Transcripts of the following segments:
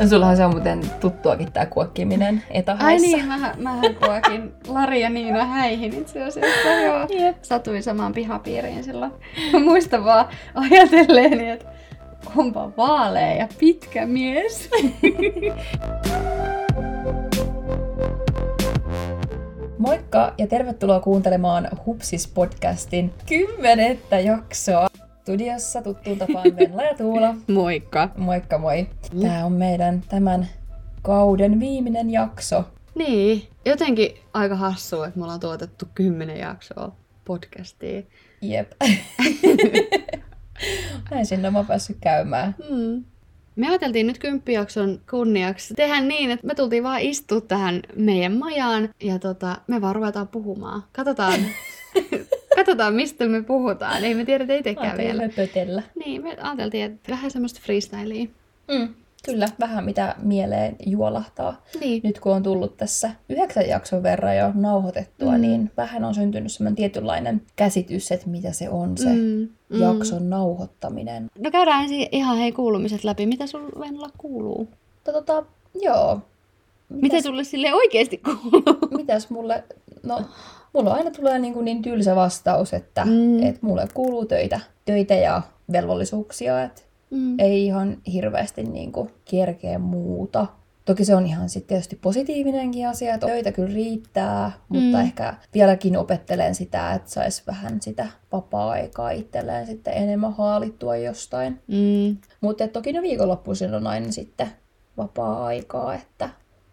No sullahan se on muuten tuttuakin tää kuokkiminen etähäissä. Ai niin, mä, mä kuokin Lari ja Niina häihin itse asiassa, joo. Jep. Satuin samaan pihapiiriin silloin. Mä muistan vaan ajatelleeni, että onpa vaalea ja pitkä mies. Moikka ja tervetuloa kuuntelemaan Hupsis-podcastin kymmenettä jaksoa. Studiossa tuttuun tapaan Venla ja Tuula. Moikka. Moikka moi. Tää on meidän tämän kauden viimeinen jakso. Niin, jotenkin aika hassua, että me ollaan tuotettu kymmenen jaksoa podcastia. Jep. Näin sinne mä päässyt käymään. Mm. Me ajateltiin nyt kymppijakson kunniaksi tehdä niin, että me tultiin vaan istua tähän meidän majaan ja tota, me vaan ruvetaan puhumaan. Katsotaan, katsotaan mistä me puhutaan. Ei me tiedetä itsekään vielä. Pötellä. Niin, me ajateltiin, että vähän semmoista freestylia. Mm, kyllä, vähän mitä mieleen juolahtaa. Niin. Nyt kun on tullut tässä yhdeksän jakson verran jo nauhoitettua, Mm. niin vähän on syntynyt semmoinen tietynlainen käsitys, että mitä se on se Mm, mm. jakson nauhoittaminen. No käydään ensin ihan hei kuulumiset läpi. Mitä sun Venla kuuluu? Mutta tota, joo. Mitä sulle sille oikeasti kuuluu? Mitäs mulle, no mulla aina tulee niin, kuin niin tylsä vastaus, että Mm. et mulle kuuluu töitä, töitä ja velvollisuuksia, että Mm. ei ihan hirveästi niin kuin kerkeä muuta. Toki se on ihan sitten tietysti positiivinenkin asia, että töitä kyllä riittää, mutta Mm. ehkä vieläkin opettelen sitä, että saisi vähän sitä vapaa-aikaa itselleen sitten enemmän haalittua jostain. Mm. Mutta toki no viikonloppuisin on aina sitten vapaa-aikaa, että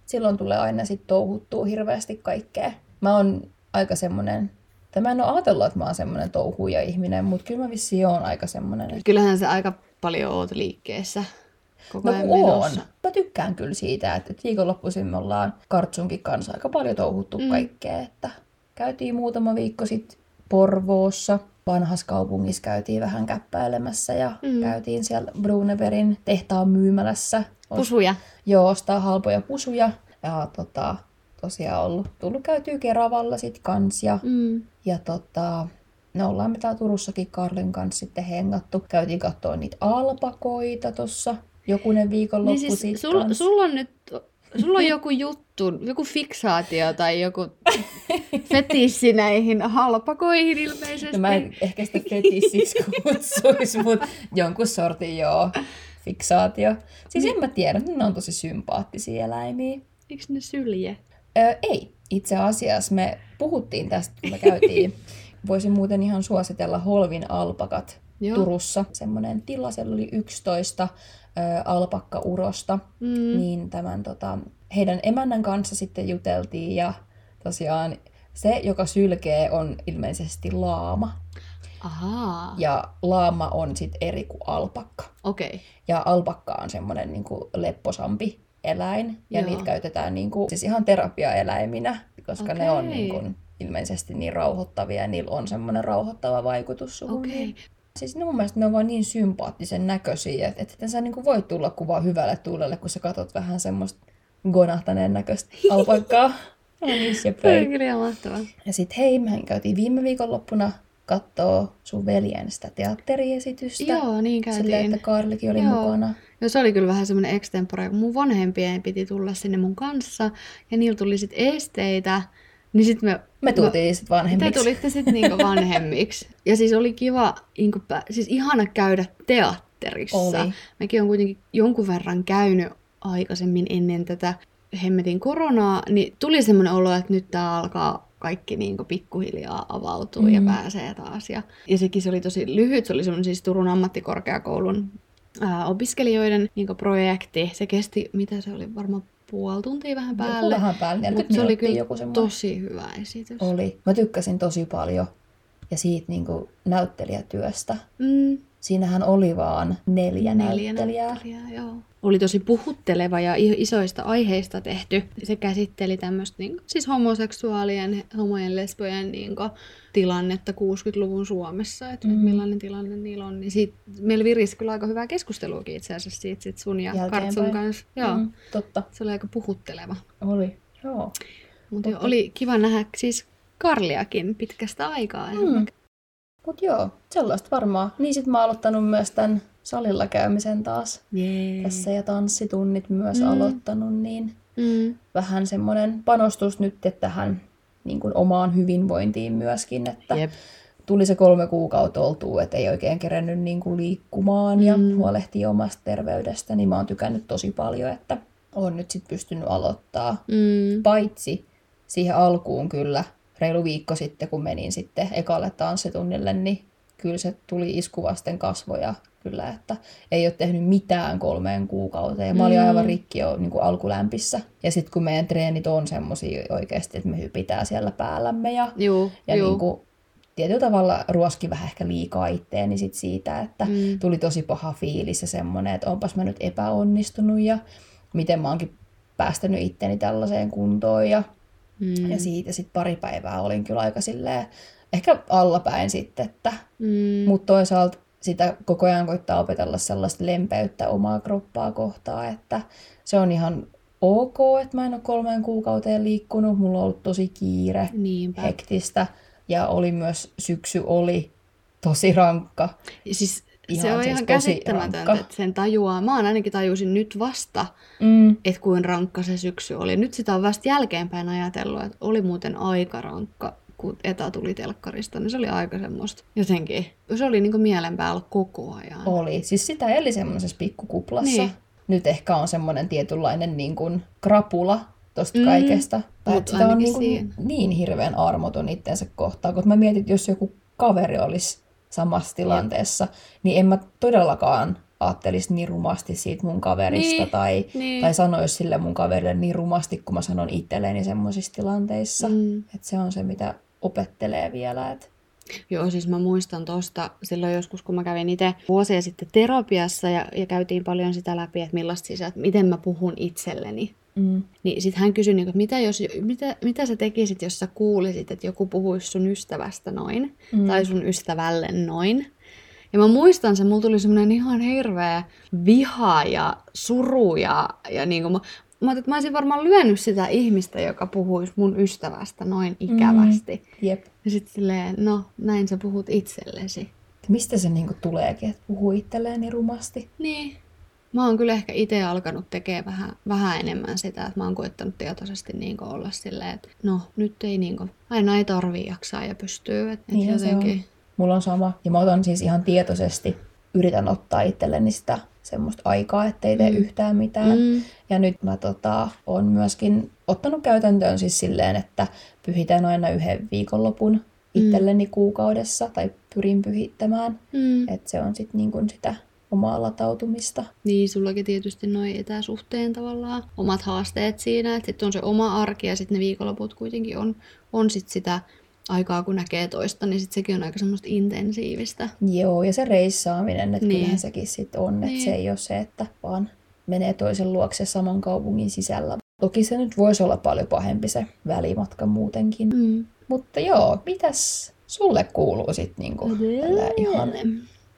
silloin tulee aina sitten touhuttua hirveästi kaikkea. Mä oon aika semmonen, tai mä en ole ajatellut, että mä oon semmonen touhuja ihminen, mutta kyllä mä vissiin oon aika semmonen, että Kyllähän se aika paljon oot liikkeessä. Koko No kun on. menossa. Mä tykkään kyllä siitä, että, viikonloppuisin me ollaan Kartsunkin kanssa aika paljon touhuttu Mm. kaikkea. Että käytiin muutama viikko sitten Porvoossa. Vanhassa kaupungissa käytiin vähän käppäilemässä ja Mm. käytiin siellä Bruneverin tehtaan myymälässä. Pusuja. Joo, ostaa halpoja pusuja. Ja tota, tosiaan ollut, tullut käytyä Keravalla sit kans. Ja, Mm. ja tota, no ollaan me täällä Turussakin Karlin kanssa sitten hengattu. Käytiin katsoa niitä alpakoita tossa jokunen viikonloppu Niin siis sit sul, sulla on nyt sulla on joku juttu, joku fiksaatio tai joku fetissi näihin halpakoihin ilmeisesti. No mä en ehkä sitä fetissiksi kutsuisi, mutta jonkun sortin joo fiksaatio. Siis Niin. en mä tiedä, ne on tosi sympaattisia eläimiä. Eikö ne sylje? Öö, ei. Itse asiassa me puhuttiin tästä, kun me käytiin. Voisin muuten ihan suositella Holvin alpakat Joo. Turussa. Semmoinen tila, siellä oli 11 ö, alpakkaurosta. Mm. Niin tämän tota, heidän emännän kanssa sitten juteltiin ja tosiaan se, joka sylkee, on ilmeisesti laama. Ahaa, Ja laama on sitten eri kuin alpakka. okei. Okay. Ja alpakka on semmoinen niin kuin lepposampi eläin. Ja Joo. niitä käytetään niin kuin, siis ihan terapiaeläiminä, koska ne on niin kuin, ilmeisesti niin rauhoittavia ja niillä on semmoinen rauhoittava vaikutus suhun. Okei. Niin. Siis ne mun mielestä ne on vaan niin sympaattisen näköisiä, että, että sä niin kuin voi tulla kuvaa hyvälle tuulelle, kun sä katot vähän semmoista gonahtaneen näköistä alpakkaa. No niin, se on kyllä mahtavaa. Ja sit hei, mehän käytiin viime viikonloppuna kattoo sun veljen sitä teatteriesitystä. Joo, niin käytiin. Sillä, että Karlikin oli Joo. mukana. No se oli kyllä vähän semmoinen extempore, kun mun vanhempien piti tulla sinne mun kanssa ja niillä tuli sit esteitä, niin sit me... Me tultiin sitten Te vanhemmiksi. tulitte sitten niinku vanhemmiksi. Ja siis oli kiva, niinku, siis ihana käydä teatterissa. Oli. Mäkin on kuitenkin jonkun verran käynyt aikaisemmin ennen tätä hemmetin koronaa, niin tuli semmoinen olo, että nyt tää alkaa kaikki niin pikkuhiljaa avautuu mm. ja pääsee taas. Ja, ja sekin se oli tosi lyhyt, se oli semmoinen siis Turun ammattikorkeakoulun ää, opiskelijoiden niin projekti. Se kesti, mitä se oli, varmaan puoli tuntia vähän Joku päälle. vähän päälle, 40 Mutta se oli kyllä joku semmoinen. tosi hyvä esitys. Oli. Mä tykkäsin tosi paljon. Ja siitä niinku näyttelijätyöstä. Mm, Siinähän oli vaan neljä, neljä näyttelijää. näyttelijää, joo. Oli tosi puhutteleva ja isoista aiheista tehty. Se käsitteli tämmöistä niin, siis homoseksuaalien, homojen, lesbojen niin tilannetta 60-luvun Suomessa, että mm. Millainen tilanne niillä on. Niin siitä, meillä virisi kyllä aika hyvää keskusteluakin itse asiassa siitä sit sun ja Jälkeenpäin. Kartsun kanssa. Joo, mm. Totta. se oli aika puhutteleva. Oli. Joo. Mutta oli kiva nähdä siis Karliakin pitkästä aikaa. Mm. Mut joo, sellaista varmaan. Niin sit mä oon aloittanut myös tämän salilla käymisen taas Jee. tässä ja tanssitunnit myös mm. aloittanut, niin Mm. vähän semmoinen panostus nyt tähän niin kuin omaan hyvinvointiin myöskin, että Jep. tuli se kolme kuukautta oltua, että ei oikein kerennyt niin kuin liikkumaan ja Mm. huolehtii omasta terveydestä, niin mä oon tykännyt tosi paljon, että on nyt sitten pystynyt aloittaa. Mm. Paitsi siihen alkuun kyllä, reilu viikko sitten, kun menin sitten ekalle tanssitunnille, niin kyllä se tuli iskuvasten kasvoja kyllä, että ei ole tehnyt mitään kolmeen kuukauteen. Mä olin Mm. aivan rikki jo niin kuin alkulämpissä. Ja sitten kun meidän treenit on semmosia oikeasti, että me hypitään siellä päällämme ja, Juu, ja juu. niin kuin, tietyllä tavalla ruoski vähän ehkä liikaa itteeni sit siitä, että Mm. tuli tosi paha fiilis ja semmoinen, että onpas mä nyt epäonnistunut ja miten mä oonkin päästänyt itteni tällaiseen kuntoon ja Mm. ja siitä sitten pari päivää olin kyllä aika silleen, ehkä allapäin sitten, että, Mm. mutta toisaalta sitä koko ajan koittaa opetella sellaista lempeyttä omaa kroppaa kohtaan, että se on ihan ok, että mä en ole kolmeen kuukauteen liikkunut, mulla on ollut tosi kiire, Niinpä. hektistä ja oli myös, syksy oli tosi rankka. Siis Ihan se on siis ihan käsittämätöntä, rankka. että sen tajuaa. Mä oon ainakin tajusin nyt vasta, Mm. että kuin rankka se syksy oli. Nyt sitä on vasta jälkeenpäin ajatellut, että oli muuten aika rankka, kun Eta tuli telkkarista, niin se oli aika semmoista jotenkin. Se oli niinku mielen päällä koko ajan. Oli. Siis sitä eli semmoisessa pikkukuplassa. Niin. Nyt ehkä on semmoinen tietynlainen niin kuin krapula tosta Mm, kaikesta. Tai mut sitä on niin, kuin siinä. niin hirveän armoton itsensä kohtaan. Kun mä mietin, että jos joku kaveri olisi samassa tilanteessa, niin en mä todellakaan ajattelisi niin rumasti siitä mun kaverista Niin, tai, niin. tai sanoisi sille mun kaverille niin rumasti, kun mä sanon itselleni semmoisissa tilanteissa. Mm. Että se on se, mitä opettelee vielä. Että Joo, siis mä muistan tosta silloin joskus, kun mä kävin itse vuosia sitten terapiassa ja, ja käytiin paljon sitä läpi, että millaista siis, että miten mä puhun itselleni. Mm, Niin sitten hän kysyi, niin, että mitä, jos, mitä, mitä sä tekisit, jos sä kuulisit, että joku puhuisi sun ystävästä noin, Mm. mm. tai sun ystävälle noin. Ja mä muistan sen, mulla tuli semmoinen ihan hirveä viha ja suru ja, ja niin kuin mä, mä, että mä olisin varmaan lyönyt sitä ihmistä, joka puhuisi mun ystävästä noin ikävästi. Mm. jep. Ja sitten silleen, no näin sä puhut itsellesi. Mistä se niinku tuleekin, että puhuu itselleen niin rumasti? Niin. Mä oon kyllä ehkä itse alkanut tekemään vähän, vähän enemmän sitä, että mä oon koettanut tietoisesti niin olla silleen, että no nyt ei niin kuin, aina ei tarvii jaksaa ja pystyy. Että et Niinhän se jotenkin, Mulla on sama. Ja mä otan siis ihan tietoisesti, yritän ottaa itselleni sitä semmoista aikaa, ettei tee Mm. yhtään mitään. Mm. Ja nyt mä tota, on myöskin ottanut käytäntöön siis silleen, että pyhitän aina yhden viikonlopun itselleni kuukaudessa, tai pyrin pyhittämään. Mm. Että se on sitten niin sitä omaa latautumista. Niin, sullakin tietysti noin etäsuhteen tavallaan omat haasteet siinä, että sitten on se oma arki ja sitten ne viikonloput kuitenkin on, on sit sitä aikaa, kun näkee toista, niin sitten sekin on aika semmoista intensiivistä. Joo, ja se reissaaminen, että Niin. kyllähän sekin sitten on, että Niin. se ei ole se, että vaan menee toisen luokse saman kaupungin sisällä. Toki se nyt voisi olla paljon pahempi se välimatka muutenkin. Mm. Mutta joo, mitäs sulle kuuluu sitten niinku tällä ihan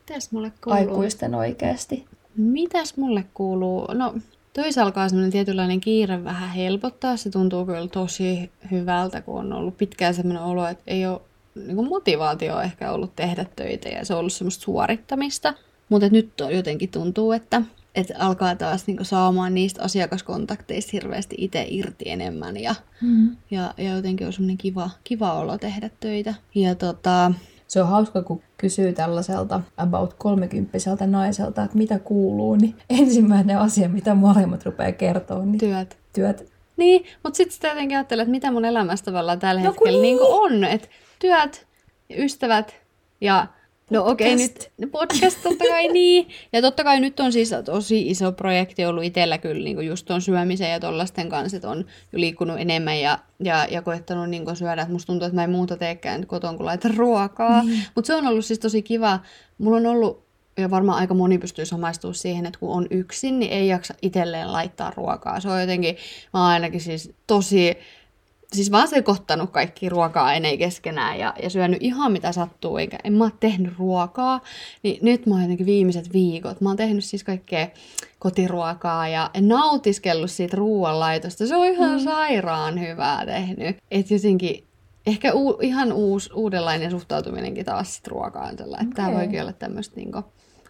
Mitäs mulle kuuluu? aikuisten oikeasti? Mitäs mulle kuuluu? No, toisaalta alkaa semmoinen tietynlainen kiire vähän helpottaa. Se tuntuu kyllä tosi hyvältä, kun on ollut pitkään semmoinen olo, että ei ole niin motivaatio ehkä ollut tehdä töitä ja se on ollut semmoista suorittamista. Mutta nyt on jotenkin tuntuu, että, että alkaa taas niin saamaan niistä asiakaskontakteista hirveästi itse irti enemmän ja, Mm. ja, ja jotenkin on semmoinen kiva, kiva olo tehdä töitä. Ja tota, Se on hauska, kun kysyy tällaiselta about kolmekymppiseltä naiselta, että mitä kuuluu, niin ensimmäinen asia, mitä molemmat rupeaa kertoa, niin työt. työt. Niin, mutta sitten sitä jotenkin ajattelee, että mitä mun elämässä tavallaan tällä No hetkellä niin. niin. on. Että työt, ystävät ja no okei okay, nyt podcast totta kai niin. Ja totta kai nyt on siis tosi iso projekti ollut itsellä kyllä niin just tuon syömisen ja tollasten kanssa, että on jo liikkunut enemmän ja, ja, ja koettanut niin syödä. Et musta tuntuu, että mä en muuta teekään koton kuin laita ruokaa. Niin. Mutta se on ollut siis tosi kiva. Mulla on ollut ja varmaan aika moni pystyy samaistumaan siihen, että kun on yksin, niin ei jaksa itselleen laittaa ruokaa. Se on jotenkin, mä oon ainakin siis tosi, siis mä oon sekoittanut kaikki ruoka-aineja keskenään ja, ja syönyt ihan mitä sattuu, eikä en mä oon tehnyt ruokaa. Niin nyt mä oon jotenkin viimeiset viikot, mä oon tehnyt siis kaikkea kotiruokaa ja nautiskellut siitä ruoanlaitosta. Se on ihan mm. sairaan hyvää tehnyt. Että jotenkin ehkä u- ihan uus, uudenlainen suhtautuminenkin taas sit ruokaan. Tällä, että tämä voikin olla tämmöistä niinku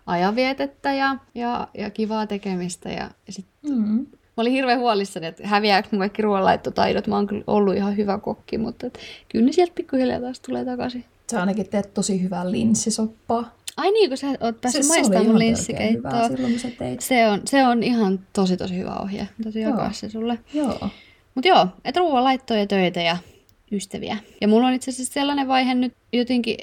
ajanvietettä ja, ja, ja kivaa tekemistä. Ja, ja sit Mm. Mä olin hirveän huolissani, että häviääkö mun kaikki ruoanlaittotaidot. Mä oon kyllä ollut ihan hyvä kokki, mutta et, kyllä ne sieltä pikkuhiljaa taas tulee takaisin. Sä ainakin teet tosi hyvää linssisoppaa. Ai niin, kun sä oot päässyt se maistamaan mun linssikeittoa. silloin, sä teit. Se on, se on ihan tosi tosi hyvä ohje. Tosi Joo. jakaa se sulle. Joo. Mutta joo, että ruoanlaittoja, töitä ja ystäviä. Ja mulla on itse asiassa sellainen vaihe nyt jotenkin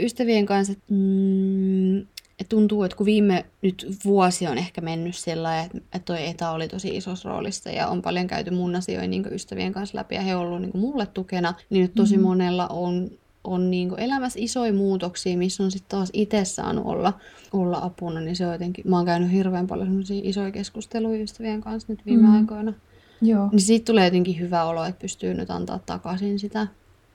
ystävien kanssa, että mm, et tuntuu, että kun viime nyt vuosi on ehkä mennyt sillä että, että toi etä oli tosi isossa roolissa ja on paljon käyty mun asioita niin ystävien kanssa läpi ja he on ollut niin mulle tukena, niin nyt tosi Mhm. monella on on niin elämässä isoja muutoksia, missä on sitten taas itse saanut olla, olla apuna, niin se on jotenkin, mä oon käynyt hirveän paljon semmoisia isoja keskusteluja ystävien kanssa nyt viime Mhm. aikoina. Joo. Niin siitä tulee jotenkin hyvä olo, että pystyy nyt antaa takaisin sitä.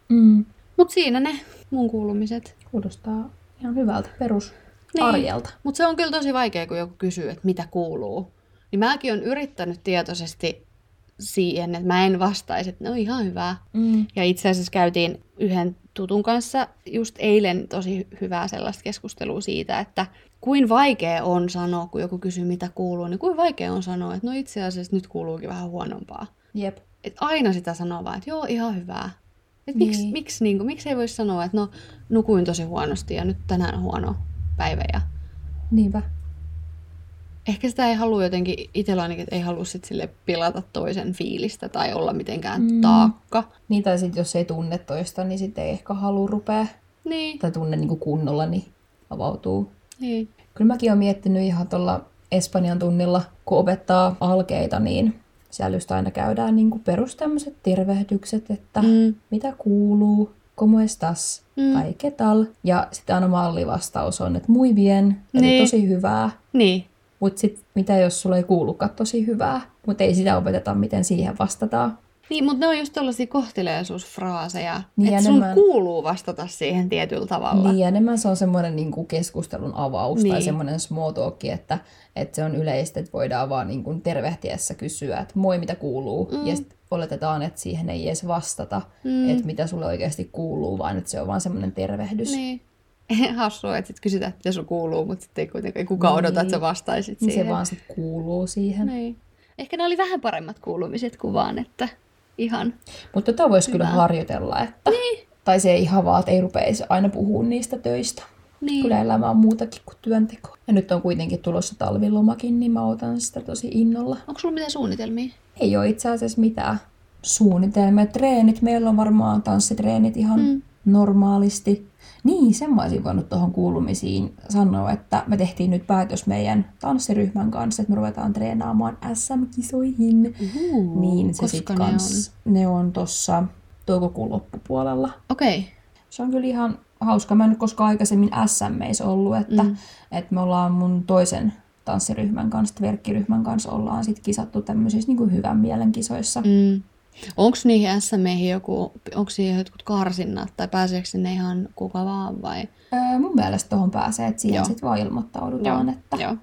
Mm. Mutta siinä ne mun kuulumiset. Kuulostaa ihan hyvältä perus Niin. arjelta. Mutta se on kyllä tosi vaikea, kun joku kysyy, että mitä kuuluu. Niin mäkin on yrittänyt tietoisesti siihen, että mä en vastaisi, että ne on ihan hyvää. Mm. Ja itse asiassa käytiin yhden tutun kanssa just eilen tosi hyvää sellaista keskustelua siitä, että kuin vaikea on sanoa, kun joku kysyy mitä kuuluu, niin kuin vaikea on sanoa, että no itse asiassa nyt kuuluukin vähän huonompaa. Jep. Et aina sitä sanoo vaan, että joo, ihan hyvää. Et miksi, Niin. miksi, niin kuin, miksi ei voi sanoa, että no nukuin tosi huonosti ja nyt tänään on huono päivä. Ja Niinpä. ehkä sitä ei halua jotenkin, itsellä ainakin, että ei halua sit sille pilata toisen fiilistä tai olla mitenkään Mm. taakka. Niin, tai sitten jos ei tunne toista, niin sitten ei ehkä halua rupea, Niin, tai tunne niin kunnolla, niin avautuu. niin. Kyllä mäkin olen miettinyt ihan tuolla Espanjan tunnilla, kun opettaa alkeita, niin siellä just aina käydään niin kuin perus tämmöiset tervehdykset, että. Mm. mitä kuuluu, como estás, mm. Tai qué tal. Ja sitten aina mallivastaus on, että muy bien, eli Niin. tosi hyvää. Niin, Mutta sitten mitä jos sulla ei kuulukaan tosi hyvää, mutta ei sitä opeteta, miten siihen vastataan. Niin mutta ne on just tällaisia kohteliaisuusfraaseja, Niin, niin, että sun kuuluu vastata siihen tietyllä tavalla. Niin, enemmän se on semmoinen niin kuin keskustelun avaus niin. tai Niin. semmoinen small talk, että, että se on yleistä, että voidaan vaan niin kuin tervehtiessä kysyä, että moi, mitä kuuluu. Mm. Ja sitten oletetaan, että siihen ei edes vastata, mm. Että mitä sulle oikeasti kuuluu, vaan että se on vaan semmoinen tervehdys. Niin. Niin. Hassua, että sit kysytään, että mitä sun kuuluu, mutta sitten ei kuitenkaan kukaan Niin. odota, että sä vastaisit Niin siihen. se vaan sitten kuuluu siihen. Niin. Niin. Ehkä ne oli vähän paremmat kuulumiset kuin vaan, että ihan. Mutta tota voisi kyllä harjoitella, että... Niin. Tai se ei ihan vaan, että ei rupeisi aina puhua niistä töistä. Niin. Kyllä elämä on muutakin kuin työnteko. Ja nyt on kuitenkin tulossa talvilomakin, niin mä otan sitä tosi innolla. Onko sulla mitään suunnitelmia? Ei ole itse asiassa mitään suunnitelmia. Treenit, meillä on varmaan tanssitreenit ihan mm. Normaalisti. Niin, sen mä olisin voinut tuohon kuulumisiin sanoa, että me tehtiin nyt päätös meidän tanssiryhmän kanssa, että me ruvetaan treenaamaan SM-kisoihin. Uhu, Niin se koska sitten ne kans, ne on tossa toukokuun loppupuolella. Okei. Okay. Se on kyllä ihan hauska. Mä en ole koskaan aikaisemmin SMEissä ollut, että, mm. Mm. että me ollaan mun toisen tanssiryhmän kanssa, verkkiryhmän kanssa ollaan sit kisattu tämmöisissä niin hyvän mielen kisoissa. Mm. Onko niihin SMEihin joku, onko siihen jotkut karsinnat tai pääseekö sinne ihan kuka vaan vai? Öö, mun mielestä tuohon pääsee, että siihen Joo. sitten vaan ilmoittaudutaan. Että... Joo.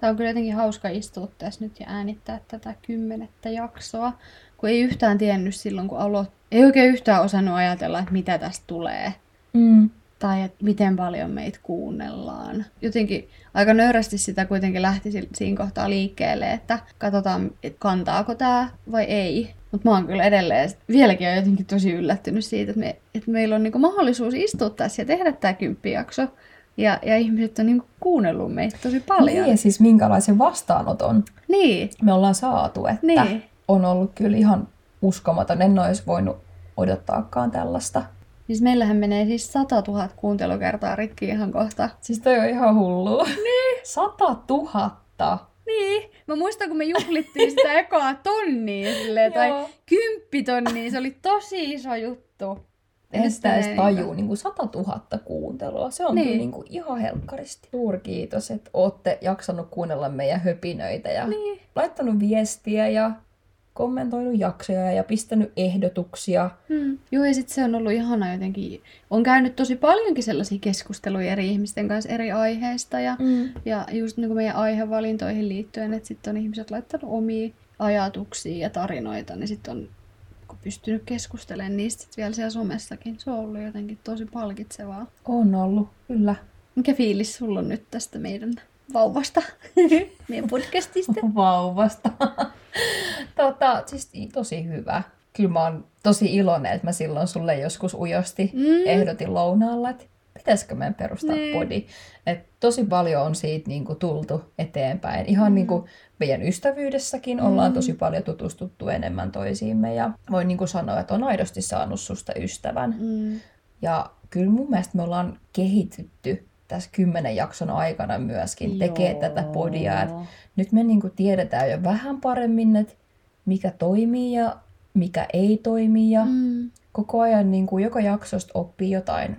Tämä on kyllä jotenkin hauska istua tässä nyt ja äänittää tätä kymmenettä jaksoa, kun ei yhtään tiennyt silloin, kun aloitti. Ei oikein yhtään osannut ajatella, että mitä tästä tulee. Mm. Tai että miten paljon meitä kuunnellaan. Jotenkin aika nöyrästi sitä kuitenkin lähti si- siinä kohtaa liikkeelle, että katsotaan, että kantaako tämä vai ei. Mutta mä oon kyllä edelleen, vieläkin on jotenkin tosi yllättynyt siitä, että, me, että meillä on niinku mahdollisuus istua tässä ja tehdä tämä kymppijakso. Ja, ja ihmiset on niinku kuunnellut meitä tosi paljon. Niin, ja siis minkälaisen vastaanoton Niin, me ollaan saatu, että Niin. on ollut kyllä ihan uskomaton. En olisi voinut odottaakaan tällaista. siis meillähän menee siis 100 000 kuuntelukertaa rikki ihan kohta. Siis toi on ihan hullu. Niin. Sata tuhatta. Niin, mä muistan kun me juhlittiin sitä ekaa tonnia silleen, tai kymppitonnia, se oli tosi iso juttu. En sitä edes tajuu, niin kuin 100 000 kuuntelua. Se on niin. Niin. kyllä niin kuin ihan helkkaristi. Suuri kiitos, että olette jaksanut kuunnella meidän höpinöitä ja Niin. laittanut viestiä ja kommentoinut jaksoja ja pistänyt ehdotuksia. Hmm. Joo, ja sitten se on ollut ihana jotenkin. On käynyt tosi paljonkin sellaisia keskusteluja eri ihmisten kanssa eri aiheista ja, Mm. ja just niin kuin meidän aihevalintoihin liittyen, että sitten on ihmiset laittanut omia ajatuksia ja tarinoita, niin sitten on kun pystynyt keskustelemaan niistä sit vielä siellä somessakin. Se on ollut jotenkin tosi palkitsevaa. On ollut, kyllä. Mikä fiilis sulla on nyt tästä meidän vauvasta, meidän podcastista? Vauvasta. tota, siis tosi hyvä. Kyllä mä oon tosi iloinen, että mä silloin sulle joskus ujosti Mm. ehdotin lounaalla, että pitäisikö meidän perustaa Niin. podi. Et tosi paljon on siitä niinku tultu eteenpäin. Ihan Mm. niinku meidän ystävyydessäkin ollaan tosi paljon tutustuttu enemmän toisiimme ja voin niinku sanoa, että on aidosti saanut susta ystävän. Mm. Ja kyllä mun mielestä me ollaan kehitytty tässä kymmenen jakson aikana myöskin tekee Joo. tätä podia. Et nyt me niinku tiedetään jo vähän paremmin, että mikä toimii ja mikä ei toimi. Ja Mm. koko ajan niinku joka jaksosta oppii jotain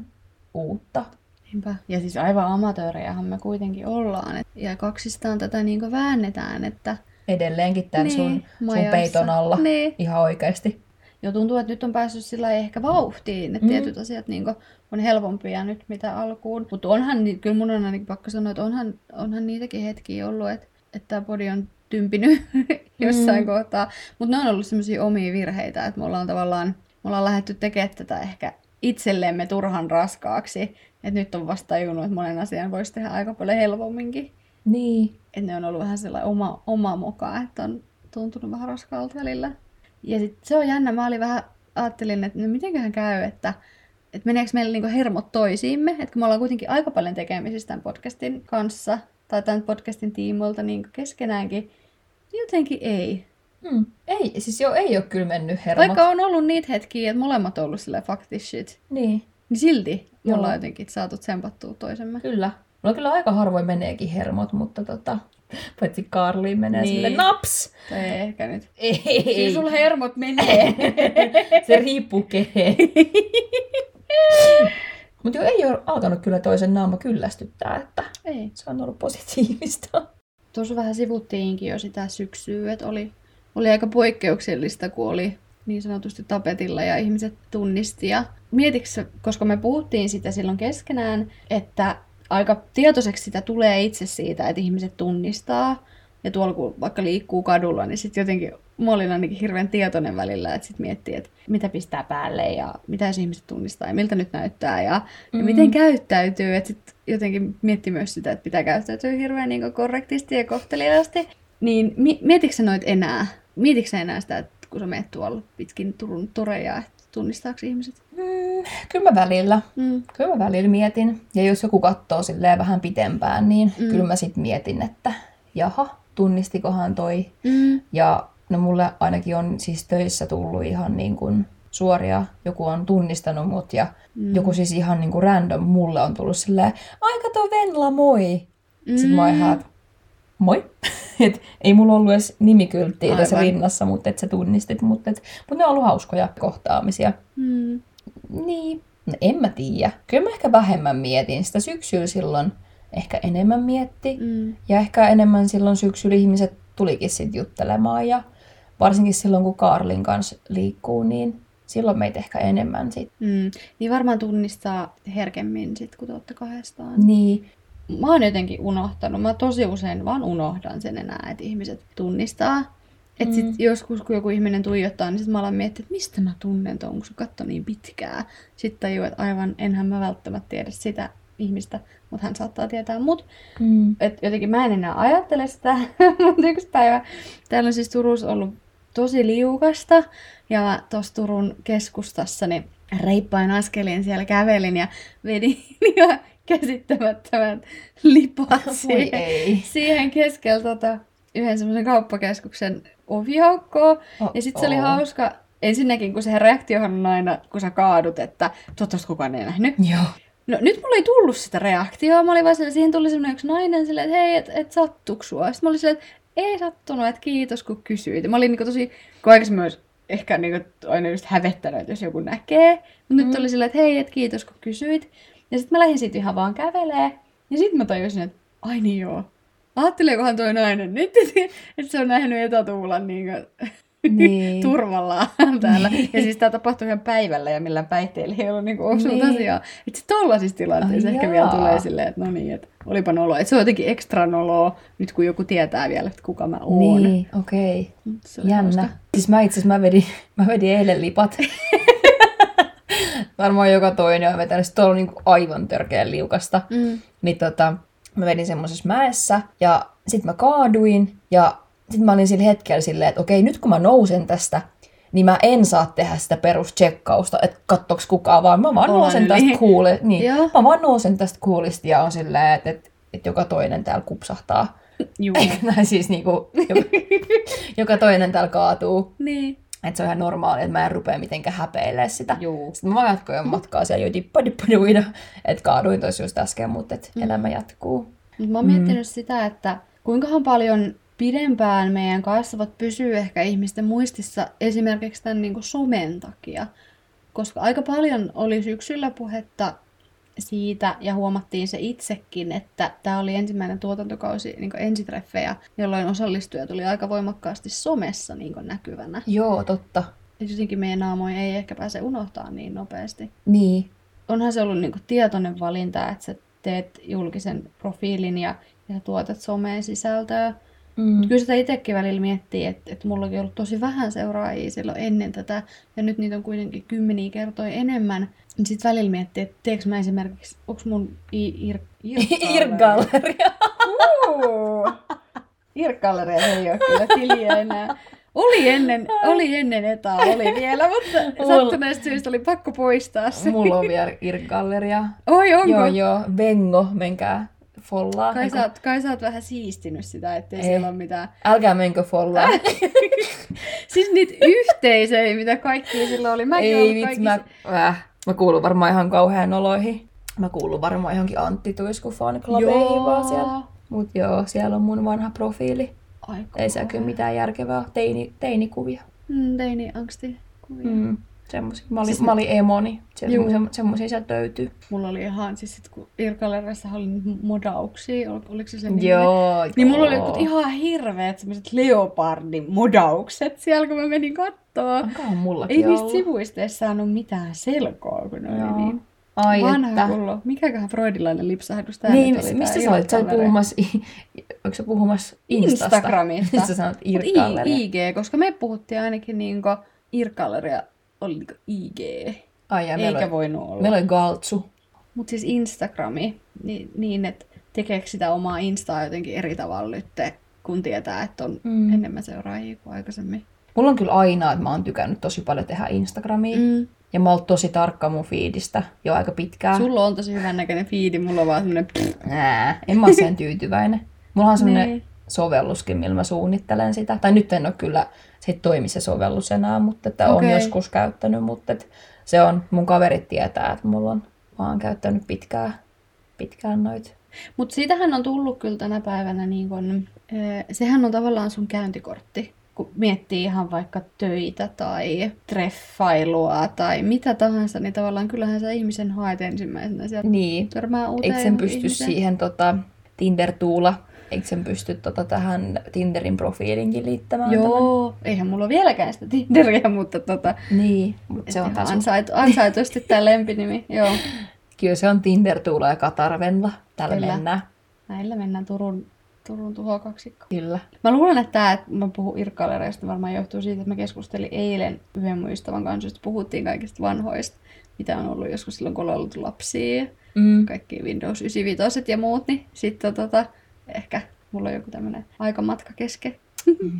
uutta. Niinpä. Ja siis aivan amatöörejähän me kuitenkin ollaan. Et, ja kaksistaan tätä niin väännetään, että Edelleenkin tämän Niin, sun, sun peiton alla. Niin. Ihan oikeasti. jo tuntuu, että nyt on päässyt sillä ehkä vauhtiin, että Mm. tietyt asiat niin on helpompia nyt mitä alkuun. Mutta onhan, kyllä mun on ainakin pakko sanoa, että onhan, onhan niitäkin hetkiä ollut, että, että tämä podi on tympinyt jossain Mm. kohtaa. Mutta ne on ollut semmoisia omia virheitä, että me ollaan tavallaan, me ollaan lähdetty tekemään tätä ehkä itsellemme turhan raskaaksi. Että nyt on vasta tajunnut, että monen asian voisi tehdä aika paljon helpomminkin. Niin. Että ne on ollut vähän sellainen oma, oma moka, että on tuntunut vähän raskaalta välillä. Ja sit se on jännä, mä olin vähän, ajattelin, että no mitenköhän käy, että, että meneekö meillä niinku hermot toisiimme, että kun me ollaan kuitenkin aika paljon tekemisissä tämän podcastin kanssa, tai tämän podcastin tiimoilta niin keskenäänkin, niin jotenkin ei. Hmm. Ei, siis jo ei ole kyllä mennyt hermot. Vaikka on ollut niitä hetkiä, että molemmat on ollut sillä fuck this shit, Niin, niin silti me Joo. ollaan jotenkin saatu tsempattua toisemme. kyllä. Mulla kyllä aika harvoin meneekin hermot, mutta tota, paitsi Karliin menee Niin. sille naps. Tai ei ehkä nyt. Ei, Kyllä sulla hermot menee. Se riippuu keheen. Mutta jo ei ole alkanut kyllä toisen naama kyllästyttää, että ei. se on ollut positiivista. Tuossa vähän sivuttiinkin jo sitä syksyä, että oli, oli aika poikkeuksellista, kun oli niin sanotusti tapetilla ja ihmiset tunnisti. Ja mietitkö, koska me puhuttiin sitä silloin keskenään, että aika tietoiseksi sitä tulee itse siitä, että ihmiset tunnistaa. Ja tuolla kun vaikka liikkuu kadulla, niin sitten jotenkin mä olin ainakin hirveän tietoinen välillä, että sitten miettii, että mitä pistää päälle ja mitä jos ihmiset tunnistaa ja miltä nyt näyttää ja, ja Mm. miten käyttäytyy. Että sitten jotenkin mietti myös sitä, että pitää käyttäytyä hirveän niin korrektisti ja kohteliaasti. Niin mi- mietitkö noit enää? Mietitkö enää sitä, että kun sä meet tuolla pitkin Turun toreja, että tunnistaako ihmiset? Mm, kyllä mä välillä. Mm. Kyllä mä välillä mietin. Ja jos joku katsoo silleen vähän pitempään, niin Mm. kyllä mä sit mietin, että jaha, tunnistikohan toi. Mm. Ja no mulle ainakin on siis töissä tullut ihan niin kuin suoria, joku on tunnistanut mut ja Mm. mm. joku siis ihan niin kuin random mulle on tullut silleen, aika tuo Venla, moi! Mm. Sitten mä oon ihan, että moi. et ei mulla ollut edes nimikylttiä tässä rinnassa, mutta et sä tunnistit, mutta et, mut ne on ollut hauskoja kohtaamisia. Mm. Niin, no en mä tiedä. Kyllä mä ehkä vähemmän mietin sitä syksyllä silloin. Ehkä enemmän mietti. Mm. Ja ehkä enemmän silloin syksyllä ihmiset tulikin sit juttelemaan. Ja varsinkin silloin, kun Karlin kanssa liikkuu, niin silloin meitä ehkä enemmän sit. Mm. Niin varmaan tunnistaa herkemmin sit, kun te olette kahdestaan. Niin, Mä oon jotenkin unohtanut. Mä tosi usein vaan unohdan sen enää, että ihmiset tunnistaa. Et sit Mm. joskus, kun joku ihminen tuijottaa, niin sit mä alan miettiä, että mistä mä tunnen ton, kun se katto niin pitkää. Sitten tajuu, että aivan enhän mä välttämättä tiedä sitä ihmistä, mutta hän saattaa tietää mut. mm. Et jotenkin mä en enää ajattele sitä, mutta yksi päivä täällä on siis Turussa ollut tosi liukasta ja tuossa Turun keskustassa niin reippain askelin siellä kävelin ja vedin ihan käsittämättömät lipat siihen, ei. siihen keskellä tota, yhden semmoisen kauppakeskuksen oviaukkoa. Ja sitten se oli Oh. hauska, ensinnäkin kun se reaktiohan on aina, kun sä kaadut, että toivottavasti kukaan ei nähnyt. Joo. No nyt mulla ei tullut sitä reaktioa. Mä olin vaan sillä, siihen tuli semmoinen yksi nainen silleen, että hei, et, et sattuuko sua? Sitten mä olin silleen, että ei sattunut, että kiitos kun kysyit. Mä olin niinku tosi, kun aikaisemmin olisi ehkä niinku aina just hävettänyt, että jos joku näkee. Mutta nyt Mm. oli silleen, että hei, että kiitos kun kysyit. Ja sitten mä lähdin siitä ihan vaan kävelee. Ja sitten mä tajusin, että ai niin joo. Ajatteleekohan toi nainen nyt, että se on nähnyt etätuulan niin Niin. turvallaan täällä. Ja siis tämä tapahtui ihan päivällä ja millään päihteillä ei ollut niinku osunut Niin. asiaa. Että sitten tollaisissa tilanteissa Ai ehkä jaa. vielä tulee silleen, että no niin, että olipa noloa. Että se on jotenkin ekstra noloa nyt kun joku tietää vielä, että kuka mä oon. Niin, okei. Okay. Mm, oli Jännä. hauska. Siis mä itse mä vedin, mä vedin eilen lipat. Varmaan joka toinen on vetänyt. Sitten on niinku aivan törkeän liukasta. Mm. Niin tota, mä vedin semmoisessa mäessä ja sit mä kaaduin ja sit mä olin sillä hetkellä silleen, että okei, nyt kun mä nousen tästä, niin mä en saa tehdä sitä perustsekkausta, että kattoks kukaan, vaan mä vaan nousen yli. tästä kuuli, niin, Joo. mä vaan nousen tästä kuulista ja on silleen, että, että, että joka toinen täällä kupsahtaa. Juu. Eikä siis niinku, joka, joka toinen täällä kaatuu. niin. Että se on ihan normaali, että mä en rupea mitenkään häpeilemään sitä. Juu. Sitten mä jatkoin matkaa siellä jo dippadippaduina. Että kaaduin tosi just äsken, mutta et Mm. elämä jatkuu. Mut mä oon miettinyt sitä, että kuinkahan paljon pidempään meidän kasvot pysyy ehkä ihmisten muistissa esimerkiksi tämän niin somen takia. Koska aika paljon oli syksyllä puhetta siitä, ja huomattiin se itsekin, että tämä oli ensimmäinen tuotantokausi niin ensitreffejä, jolloin osallistuja tuli aika voimakkaasti somessa niin näkyvänä. Joo, totta. Ja jotenkin meidän naamoja ei ehkä pääse unohtaa niin nopeasti. Niin. onhan se ollut niinku tietoinen valinta, että sä teet julkisen profiilin ja, ja tuotat someen sisältöä. Mm. Kyllä sitä itsekin välillä miettii, että, että mullakin on ollut tosi vähän seuraajia silloin ennen tätä, ja nyt niitä on kuitenkin kymmeniä kertoja enemmän. Niin sit välillä miettii, että teekö mä esimerkiksi, onko mun i- ir- Irgalleria. Uu. Irkkallereja ei ole kyllä tiliä enää. Oli ennen, oli ennen etaa, oli vielä, mutta sattuneesta syystä oli pakko poistaa se. Mulla on vielä Irgalleria. Oi, onko? Joo, joo. Vengo, menkää follaa. Kai sä, oot, kai sä oot vähän siistinyt sitä, ettei Ei. siellä ole mitään. Älkää menkö follaa. Siis niitä yhteisöjä, mitä kaikki silloin oli. Mäkin Ei ollut vitsi, mä, äh, mä kuulun varmaan ihan kauhean oloihin. Mä kuulun varmaan johonkin Antti Tuisku fanklubeihin vaan siellä. Mut joo, siellä on mun vanha profiili. Ai, Ei siellä kyllä mitään järkevää. Teini, teinikuvia. Mm, teini angsti. kuvia. Mm. Semmosia. Mä olin, Siis mä olin emoni. Siellä Juu. semmo- semmosia sieltä löytyy. Mulla oli ihan, siis sit kun Irkalerissa oli modauksia, ol- oliko se se nimi? Joo, Niin mulla oli joo. ihan hirveät semmoiset leopardin modaukset siellä, kun mä menin kattoo. Onkohan mullakin Ei niistä ollut? sivuista edes saanut mitään selkoa, kun ne Joo. oli niin Ai vanha että. kullo. Mikäköhän freudilainen lipsahdus tää Niin, oli? mistä sä olit? Sä olit puhumassa, onko sä puhumassa Instasta? Instagramista. Sä sanot Mut Irkgalleria. I- IG, koska me puhuttiin ainakin niinku Irkkalleria oli niinku IG. Ai ja Eikä oli, voinut olla. meillä oli Galtsu. Mutta siis Instagrami, niin, niin että tekeekö sitä omaa Instaa jotenkin eri tavalla nyt, kun tietää, että on Mm. mm. enemmän seuraajia kuin aikaisemmin. Mulla on kyllä aina, että mä oon tykännyt tosi paljon tehdä Instagramia. Mm. Ja mä oon tosi tarkka mun fiidistä jo aika pitkään. Sulla on tosi hyvän näköinen fiidi, mulla on vaan semmonen... En mä oo sen tyytyväinen. Mulla on semmonen Niin. Sovelluskin, millä mä suunnittelen sitä. Tai nyt en ole kyllä, se ei toimi se sovellus enää, mutta että on Okei. joskus käyttänyt. Mutta että se on, mun kaverit tietää, että mulla on, mä oon käyttänyt pitkään, pitkään noit. Mutta siitähän on tullut kyllä tänä päivänä, niin kun, eh, sehän on tavallaan sun käyntikortti. Kun miettii ihan vaikka töitä tai treffailua tai mitä tahansa, niin tavallaan kyllähän sä ihmisen haet ensimmäisenä sieltä Niin, törmää uuteen eikö sen pysty ihmiseen. siihen tota, Tinder-tuula, eikö sen pysty tota, tähän Tinderin profiilinkin liittämään? Joo, eihän mulla ole vieläkään sitä Tinderiä, mutta tota, Tämän? Niin, mutta se on taas ansait, ansaitusti tämä lempinimi. Joo, Kyllä se on Tinder-tuula ja Katarvenla. Tällä Kyllä. mennään. näillä mennään Turun, Turun tuhokaksikko. Kyllä. Mä luulen, että tämä, että mä puhun irkkailereista, varmaan johtuu siitä, että mä keskustelin eilen yhden mun ystävän kanssa, josta puhuttiin kaikista vanhoista, mitä on ollut joskus silloin, kun on ollut lapsia, Mm. kaikki Windows 95 ja muut, niin sitten tota, ehkä mulla on joku tämmönen aikamatka kesken.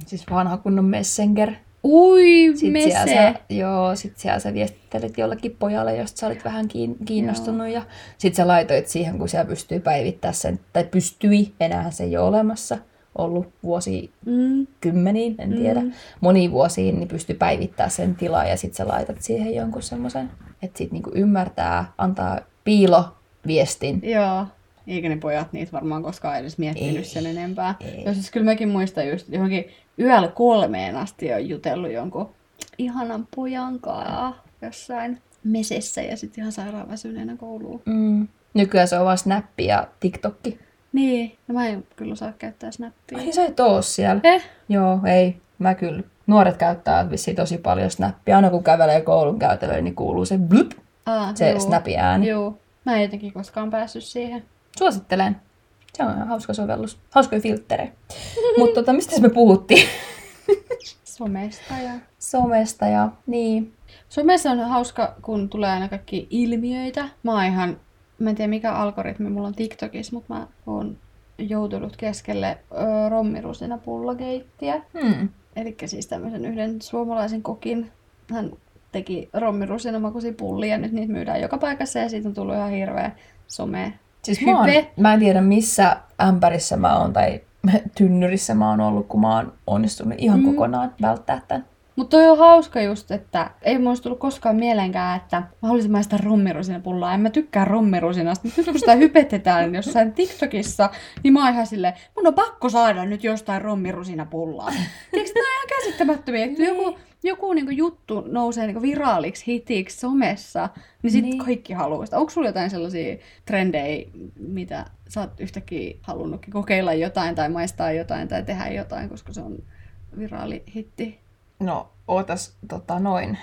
Siis vanha kunnon Messenger. Ui, Sitten siellä mese! sä, joo, sit siellä sä viestittelit jollekin pojalle, josta sä olit vähän kiin- kiinnostunut. Ja sit sä laitoit siihen, kun siellä pystyy päivittää sen, tai pystyi, enää se ei ole olemassa, ollut vuosi Mm, kymmeniin, en tiedä, Mm. moniin vuosiin, niin pystyy päivittää sen tilaa ja sit sä laitat siihen jonkun semmoisen, että sit niinku ymmärtää, antaa piiloviestin. joo. Eikä ne pojat niitä varmaan koskaan edes miettinyt Ei. sen enempää. Ei. Ja siis kyllä mäkin muistan just johonkin yöllä kolmeen asti on jutellut jonkun ihanan pojan kanssa jossain mesessä ja sitten ihan sairaan väsyneenä kouluun. Mm. Nykyään se on vaan Snappi ja TikTokki. Niin, no mä en kyllä osaa käyttää snappia. Ai sä et oo siellä. Eh? Joo, ei. Mä kyllä Nuoret käyttää vissiin tosi paljon snappia. Aina kun kävelee koulun käytävöön, niin kuuluu se blup, Aa, se juu. snappy ääni. Joo. Mä en jotenkin koskaan päässyt siihen. Suosittelen. Se on ihan hauska sovellus. Hauskoja filtterejä. Mutta tota, mistä me puhuttiin? Somesta ja... Somesta ja niin. Somessa on hauska, kun tulee aina kaikki ilmiöitä. Mä oon ihan... Mä en tiedä mikä algoritmi mulla on TikTokissa, mutta mä oon joutunut keskelle ö, rommirusina pullageittiä. Hmm. Eli siis tämmöisen yhden suomalaisen kokin. Hän teki rommirusinamakuisia pullia, ja nyt niitä myydään joka paikassa, ja siitä on tullut ihan hirveä some Siis mä, oon, mä en tiedä missä ämpärissä mä oon tai tynnyrissä mä oon ollut, kun mä oon onnistunut ihan mm. kokonaan välttää tämän. Mutta toi on hauska just, että ei mulla olisi tullut koskaan mieleenkään, että mä haluaisin maistaa rommirusinapullaa. En mä tykkää rommirusinasta, mutta nyt kun sitä hypetetään jossain TikTokissa, niin mä oon ihan silleen, mun on pakko saada nyt jostain rommirusinapullaa. Tiedätkö, nämä on ihan käsittämättömiä. Että joku, joku niinku juttu nousee niinku viraaliksi hitiksi somessa, niin sitten Niin. kaikki haluaa sitä. Onko sulla jotain sellaisia trendejä, mitä sä oot yhtäkkiä halunnutkin kokeilla jotain tai maistaa jotain tai tehdä jotain, koska se on viraali hitti? No, ootas tota noin.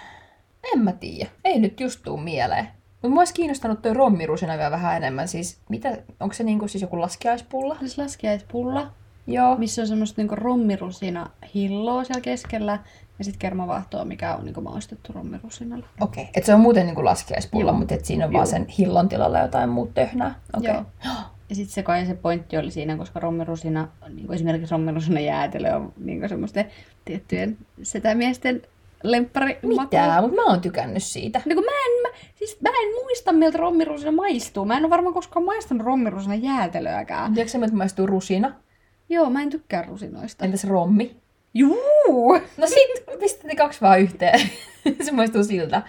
En mä tiedä. Ei nyt just tuu mieleen. Mutta mua olisi kiinnostanut toi rommirusina vielä vähän enemmän. Siis, mitä, onko se niinku siis joku laskiaispulla? Siis laskiaispulla, Joo. missä on semmoista niinku rommirusina hilloa siellä keskellä. Ja sitten kermavaahtoa, mikä on niinku maustettu rommirusinalla. Okei. Okay. Et se on muuten niinku laskiaispulla, mutta et siinä on Joo. vaan sen hillon tilalla jotain muut töhnää. Okei. Joo. Ja sitten se kai se pointti oli siinä, koska rommirusina, niin kuin esimerkiksi rommirusina jäätelö on niin kuin semmoisten tiettyjen setämiesten lemppari Mitä? Mutta mä oon tykännyt siitä. No kun mä en, mä, siis mä en muista miltä rommirusina maistuu. Mä en ole varmaan koskaan maistanut rommirusina jäätelöäkään. Tiedätkö miltä maistuu rusina? Joo, mä en tykkää rusinoista. Entäs rommi? Juu! No sit pistet ne kaksi vaan yhteen. se maistuu siltä.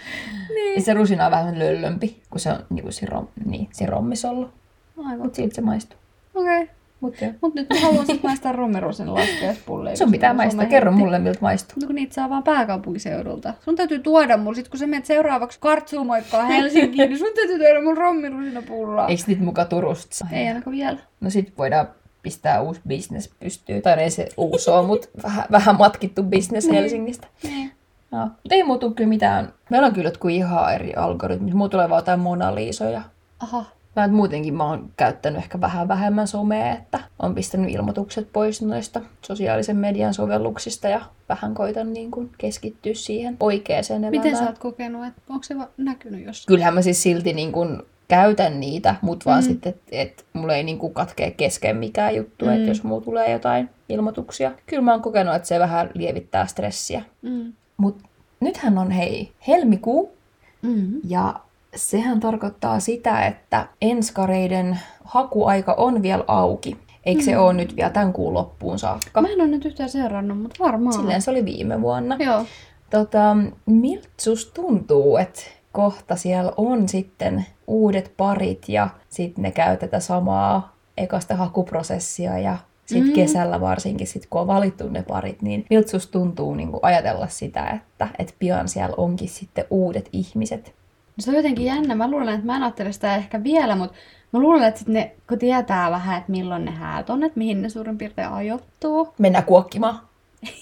Niin. Ja se rusina on vähän löllömpi, kun se on niinku se, rom, niin, se rommisollu. Aivan. Mut siltä se maistuu. Okei. Okay. Mut. Mut nyt mä haluan sit maistaa rommirusin laskiaispulleja. Sun pitää maistaa. Kerro mulle, miltä maistuu. No kun niitä saa vaan pääkaupunkiseudulta. Sun täytyy tuoda mulle, sit kun sä menet seuraavaksi kartsuumoikkaa Helsinkiin, niin sun täytyy tuoda mun rommirusinapullaa. Eiks niitä muka Turusta? saa? Ei ainakaan vielä. No sit voidaan pistää uusi bisnes pystyyn. Tai no ei se uusi ole, mutta vähän, vähän matkittu bisnes Niin. Helsingistä. Niin. Joo. Mut ei muutu kyllä mitään. Meillä on kyllä jotkut ihan eri algoritmit. Mulla tulee vaan jotain Mona Liisoja. Aha. Mä muutenkin mä oon käyttänyt ehkä vähän vähemmän somea, että on pistänyt ilmoitukset pois noista sosiaalisen median sovelluksista ja vähän koitan niin kuin keskittyä siihen oikeaan elämään. Miten sä oot kokenut, että onko se va- näkynyt jossain? Kyllähän mä siis silti niin kuin käytän niitä, mutta vaan Mm. sitten, että et mulla ei niin kuin katkee kesken mikään juttu. Mm. että jos mulla tulee jotain ilmoituksia. Kyllä mä oon kokenut, että se vähän lievittää stressiä. Mm. Mutta nythän on hei helmikuu, Mm. ja sehän tarkoittaa sitä, että enskareiden hakuaika on vielä auki. Eikö se Mm. ole nyt vielä tämän kuun loppuun saakka? Mä en ole nyt yhtään seurannut, mutta varmaan. Silleen se oli viime vuonna. Joo. Tota, miltä tuntuu, että kohta siellä on sitten uudet parit ja sitten ne käy tätä samaa ekasta hakuprosessia ja sitten Mm. kesällä varsinkin, sit kun on valittu ne parit, niin miltä tuntuu niin ajatella sitä, että et pian siellä onkin sitten uudet ihmiset? Se on jotenkin jännä. Mä luulen, että mä en ajattele sitä ehkä vielä, mutta mä luulen, että sit ne, kun tietää vähän, että milloin ne häät on, että mihin ne suurin piirtein ajoittuu. Mennään kuokkimaan.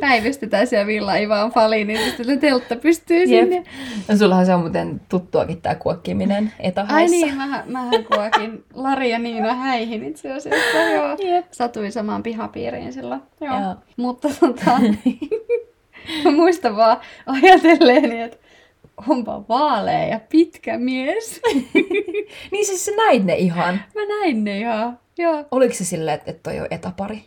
Päivystetään siellä Villa Ivan Faliin, niin sitten teltta pystyy Jep. sinne. No sullahan se on muuten tuttuakin tämä kuokkiminen Ai etahaissa. niin, mä, mähän kuokin Lari ja Niina häihin itse asiassa, joo. Jep. Satuin samaan pihapiiriin silloin, joo. Joo. Mutta tota, mä muistan vaan ajatelleeni, että onpa vaalea ja pitkä mies. Niin siis sä näit ne ihan. mä näin ne ihan, joo. Oliko se silleen, että toi on etapari?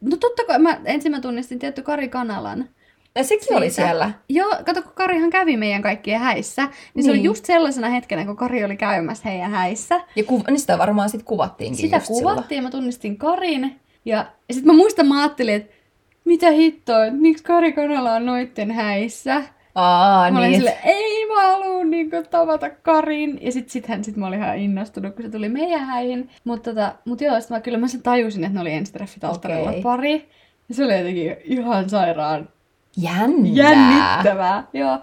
No totta kai, mä, ensin mä tunnistin tietty Kari Kanalan. Ja sekin oli Siitä. siellä. Joo, kato, kun Karihan kävi meidän kaikkien häissä, niin, niin. se oli Niin. just sellaisena hetkenä, kun Kari oli käymässä heidän häissä. Ja kuva, niin sitä varmaan sitten kuvattiinkin Sitä silloin. kuvattiin ja mä tunnistin Karin. Ja, ja sitten mä muistan, mä ajattelin, että mitä hittoa, että miksi Kari Kanala on noitten häissä. Aa, Mä olin niin. sille, ei mä haluun niinku tavata Karin. Ja sit, sit hän sit mä olin ihan innostunut, kun se tuli meidän häihin. Mutta tota, mut joo, sit mä kyllä mä sen tajusin, että ne oli ensitreffit alttarilla Okei. pari. Ja se oli jotenkin ihan sairaan Jännää. jännittävää. Joo.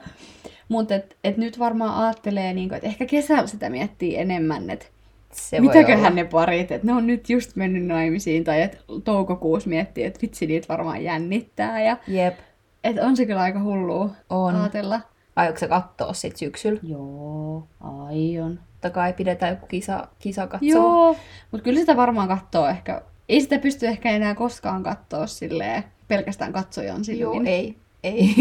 Mutta et, et nyt varmaan ajattelee, niinku, että ehkä kesällä sitä miettii enemmän, että Se Mitäköhän ne parit, että ne on nyt just mennyt naimisiin, tai että toukokuussa miettii, että vitsi niitä varmaan jännittää, ja Jep, että on se kyllä aika hullua on. ajatella. Aiotko sä kattoo sit syksyllä? Joo, aion. Totta kai pidetään joku kisa, kisa katsoa. Joo, mutta kyllä sitä varmaan katsoo ehkä. Ei sitä pysty ehkä enää koskaan katsoa silleen pelkästään katsojan silmin. Joo, ei. Ei.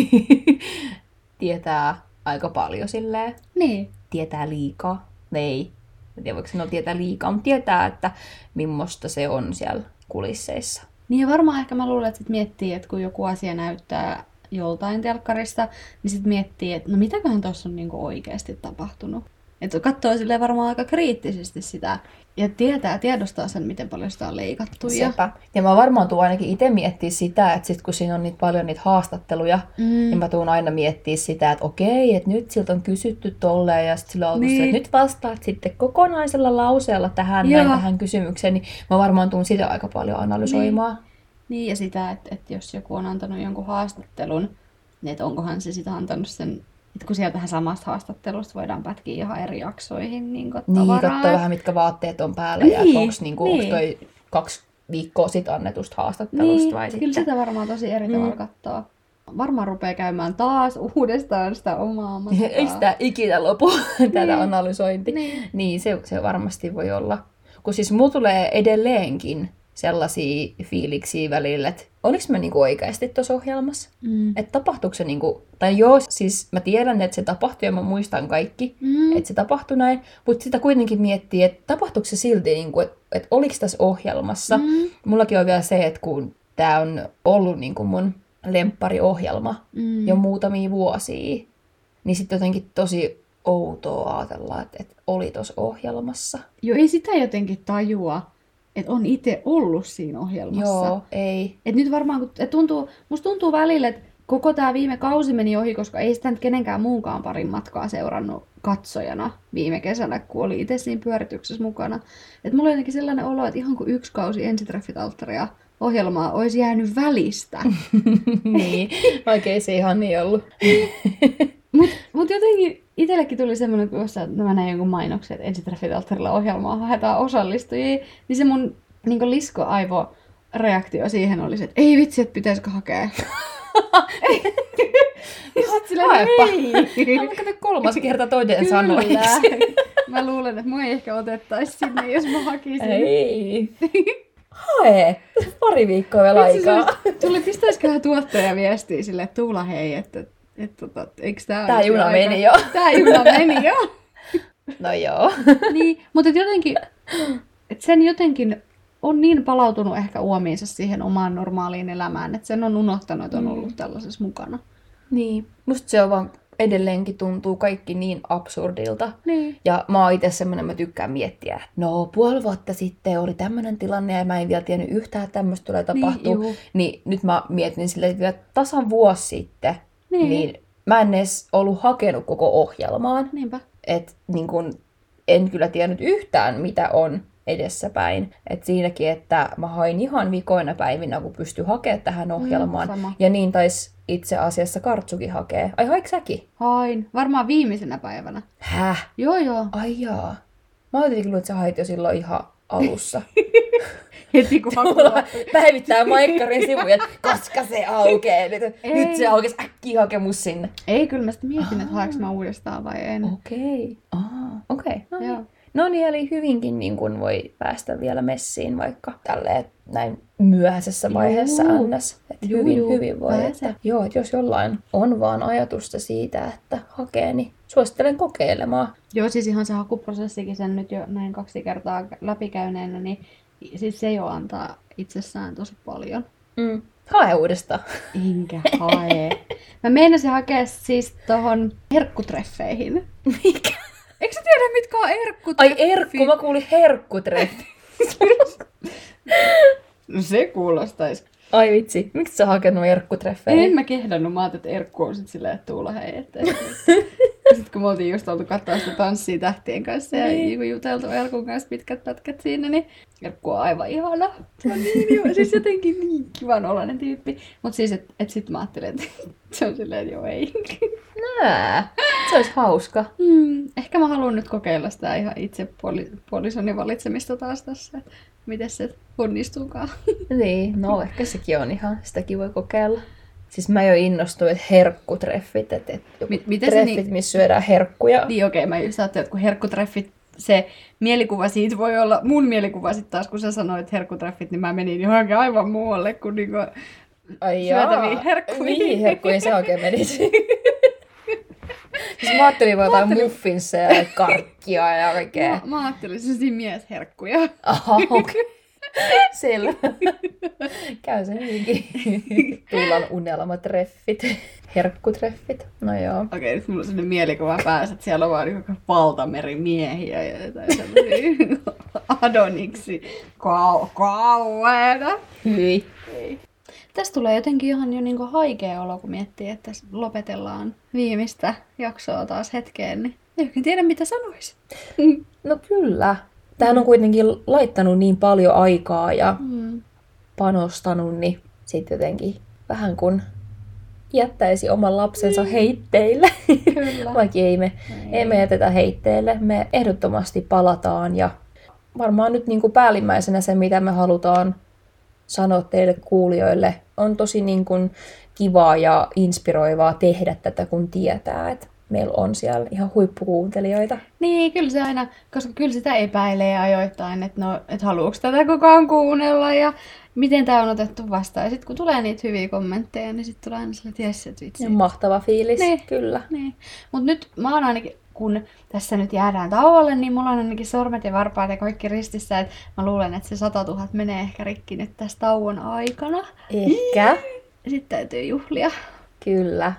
tietää aika paljon silleen. Niin. Tietää liikaa. Ei. En tiedä, voiko sanoa tietää liikaa, mutta tietää, että millaista se on siellä kulisseissa. Niin ja varmaan ehkä mä luulen, että sit miettii, että kun joku asia näyttää joltain telkkarista, niin sitten miettii, että no mitäköhän tuossa on niinku oikeasti tapahtunut. Että katsoo silleen varmaan aika kriittisesti sitä ja tietää, tiedostaa sen, miten paljon sitä on leikattu. Ja... Sepä. Ja mä varmaan tuun ainakin itse miettiä sitä, että sit kun siinä on niitä paljon niitä haastatteluja, Mm. niin mä tuun aina miettiä sitä, että okei, että nyt siltä on kysytty tolleen ja sitten sillä on Niin. se, että nyt vastaat sitten kokonaisella lauseella tähän, näin, tähän kysymykseen, niin mä varmaan tuun sitä aika paljon analysoimaan. Niin, ja sitä, että, että jos joku on antanut jonkun haastattelun, niin että onkohan se sitten antanut sen, että kun sieltähän samasta haastattelusta voidaan pätkiä ihan eri jaksoihin niin Niin, tavaraa. katsoa vähän mitkä vaatteet on päällä ja Niin, onko niinku, niin. onks toi kaksi viikkoa sitten annetusta haastattelusta niin, vai kyllä sitten. sitä varmaan tosi eri tavalla Mm. katsoa. Varmaan rupeaa käymään taas uudestaan sitä omaa matkaa. Ei sitä ikinä lopu, tätä Niin. analysointi. Niin. Niin, se, se varmasti voi olla. Kun siis mulla tulee edelleenkin sellaisia fiiliksiä välillä, että oliko mä niinku oikeasti tuossa ohjelmassa? Mm. Että tapahtuiko se niinku, tai joo, siis mä tiedän, että se tapahtui ja mä muistan kaikki, Mm. että se tapahtui näin, mutta sitä kuitenkin miettii, että tapahtuiko se silti, niinku, että, että oliko tässä ohjelmassa. Mm. Mullakin on vielä se, että kun tämä on ollut niinku mun lemppariohjelma Mm. jo muutamia vuosia, niin sitten jotenkin tosi outoa ajatella, että, että oli tuossa ohjelmassa. Joo, ei sitä jotenkin tajua, että on itse ollut siinä ohjelmassa. Joo, ei. Et nyt varmaan, kun, et tuntuu, musta tuntuu välillä, että koko tämä viime kausi meni ohi, koska ei sitä nyt kenenkään muunkaan parin matkaa seurannut katsojana viime kesänä, kun oli itse siinä pyörityksessä mukana. Et mulla on jotenkin sellainen olo, että ihan kuin yksi kausi ensitreffit alttaria ohjelmaa olisi jäänyt välistä. niin, vaikka ei se ihan niin ollut. Mutta mut jotenkin itsellekin tuli semmoinen, kun jossain no mä näin jonkun mainoksen, että ensitreffit alttarilla ohjelmaa haetaan osallistujia, niin se mun niin lisko-aivo reaktio siihen oli se, että ei vitsi, että pitäisikö hakea. sit silleen, Haepa. ei. No, kato kolmas kerta toinen sanoi. Kyllä. Mä luulen, että mua ei ehkä otettaisi sinne, jos mä hakisin. Ei. Hae. Pari viikkoa vielä aikaa. Tuli, pistäisiköhän tuottaja viestiä sille, että Tuula hei, että, että, että eikö tää Tää juna aika- meni jo. Tää juna meni jo. No joo. niin, mutta et jotenkin, et sen jotenkin on niin palautunut ehkä uomiinsa siihen omaan normaaliin elämään, että sen on unohtanut, että on ollut tällaisessa mukana. Niin. Musta se on vaan edelleenkin tuntuu kaikki niin absurdilta. Niin. Ja mä oon itse semmonen, mä tykkään miettiä, että no puoli vuotta sitten oli tämmönen tilanne ja mä en vielä tiennyt yhtään, että tämmöistä tulee tapahtua. juu. Niin, niin nyt mä mietin sille, että vielä tasan vuosi sitten, Niin. niin. mä en edes ollut hakenut koko ohjelmaan. Niinpä. että niin kun, en kyllä tiennyt yhtään, mitä on edessäpäin. Et siinäkin, että mä hain ihan vikoina päivinä, kun pystyi hakemaan tähän ohjelmaan. sama. ja niin taisi itse asiassa Kartsukin hakee. Ai haik säkin? Hain. Varmaan viimeisenä päivänä. Häh? Joo, joo. Ai jaa. Mä ajattelin kyllä, että sä hait jo silloin ihan alussa. Heti kun Mulla päivittää Maikkarin sivuja, että koska se aukeaa. Nyt, Ei. nyt se aukesi äkkiä hakemus sinne. Ei, kyllä mä sitten mietin, että haeks mä uudestaan vai en. Okei. Okay. Okei. Okay. No, niin. no niin, eli hyvinkin niin kun voi päästä vielä messiin vaikka tälleen näin myöhäisessä vaiheessa Juu. ns. Et Juu, hyvin, juu, hyvin voi. Että, joo, että jos jollain on vaan ajatusta siitä, että hakee, niin suosittelen kokeilemaan. Joo, siis ihan se hakuprosessikin sen nyt jo näin kaksi kertaa läpikäyneenä, niin siis se jo antaa itsessään tosi paljon. Mm. Hae uudestaan. Enkä hae. Mä meinasin hakea siis tohon herkkutreffeihin. Mikä? Eikö sä tiedä, mitkä on Ai herkkutreffit? erkku, mä kuulin herkkutreffi. Se kuulostaisi. Ai vitsi, miksi sä hakenut erkkutreffeihin? En mä kehdannut, mä ajattelin, että Erkku on sit silleen, että Tuula hei. Että, sitten kun me oltiin just oltu katsoa sitä tanssia tähtien kanssa ja niin. juteltu Erkun kanssa pitkät pätkät siinä, niin Erkku on aivan ihana. Se on niin, joo, siis jotenkin niin kivan oloinen tyyppi. Mutta siis, että et sit mä ajattelin, että se on silleen, että joo ei. Nää, se olisi hauska. Hmm, ehkä mä haluan nyt kokeilla sitä ihan itse puoli, puolisoni valitsemista taas tässä. Miten se onnistuukaan. Niin, no ehkä sekin on ihan, sitäkin voi kokeilla. Siis mä jo innostuin, että herkkutreffit, että, että joku Mi- miten treffit, niin- missä syödään herkkuja. Niin okei, mä just ajattelin, että kun herkkutreffit, se mielikuva siitä voi olla, mun mielikuva sitten taas, kun sä sanoit herkkutreffit, niin mä menin johonkin aivan muualle kuin niinku Ai syötäviin herkkuihin. Mihin herkkuihin se oikein menisi? siis mä ajattelin vaan jotain muffinseja ja karkkia ja kaikkea. Mä, mä ajattelin sellaisia miesherkkuja. Aha, okei. Okay. Selvä. Käy se niinkin. Tuulan unelmatreffit. Herkkutreffit. No joo. Okei, nyt mulla on sellainen mielikuva päässä, että siellä on vaan niinku valtameri miehiä ja jotain sellaisia adoniksi kau- kauheena. Hyi. Tästä tulee jotenkin ihan jo niinku haikea olo, kun miettii, että lopetellaan viimeistä jaksoa taas hetkeen, niin ei oikein tiedä mitä sanoisi. No kyllä. Tähän on kuitenkin laittanut niin paljon aikaa ja Mm. panostanut, niin sitten jotenkin vähän kun jättäisi oman lapsensa heitteille. Kyllä. Vaikka ei me, Ei. ei me jätetä heitteille. Me ehdottomasti palataan ja varmaan nyt niin kuin päällimmäisenä se, mitä me halutaan sanoa teille kuulijoille, on tosi niin kuin kivaa ja inspiroivaa tehdä tätä, kun tietää, että meillä on siellä ihan huippukuuntelijoita. Niin, kyllä se aina, koska kyllä sitä epäilee ajoittain, että no, et haluuks tätä kukaan kuunnella ja miten tämä on otettu vastaan. Ja sitten kun tulee niitä hyviä kommentteja, niin sitten tulee aina sille, että jes, vitsi. Ja mahtava fiilis, Niin. kyllä. Niin. Mutta nyt mä oon ainakin, kun tässä nyt jäädään tauolle, niin mulla on ainakin sormet ja varpaat ja kaikki ristissä, että mä luulen, että se 100 000 menee ehkä rikki nyt tässä tauon aikana. Ehkä, Sitten täytyy juhlia. kyllä.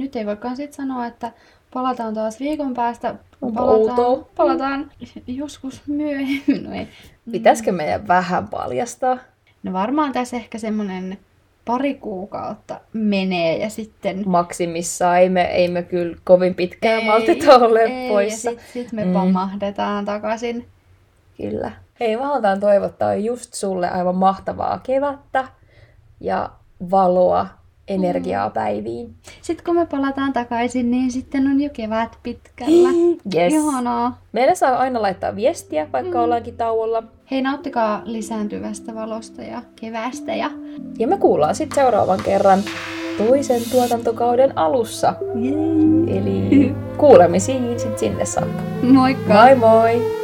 Nyt ei voikaan sit sanoa, että palataan taas viikon päästä. Onpa Palataan, outoa. palataan joskus myöhemmin. No, ei. Pitäisikö meidän vähän paljastaa? no varmaan tässä ehkä semmonen pari kuukautta menee ja sitten... Maksimissaan ei me, ei me kyllä kovin pitkään Ei, malteta ole ei, poissa. Ja sit, me Mm. mm. pamahdetaan takaisin. Kyllä. Hei, mä halutaan toivottaa just sulle aivan mahtavaa kevättä ja valoa, energiaa Mm. päiviin. Sitten kun me palataan takaisin, niin sitten on jo kevät pitkällä. Yes. Ihanaa. Meidän saa aina laittaa viestiä, vaikka Mm. ollaankin tauolla. Hei, nauttikaa lisääntyvästä valosta ja keväästä ja... Ja me kuullaan sitten seuraavan kerran toisen tuotantokauden alussa. Eli kuulemisiin sitten sinne saakka. Moikka! Moi moi!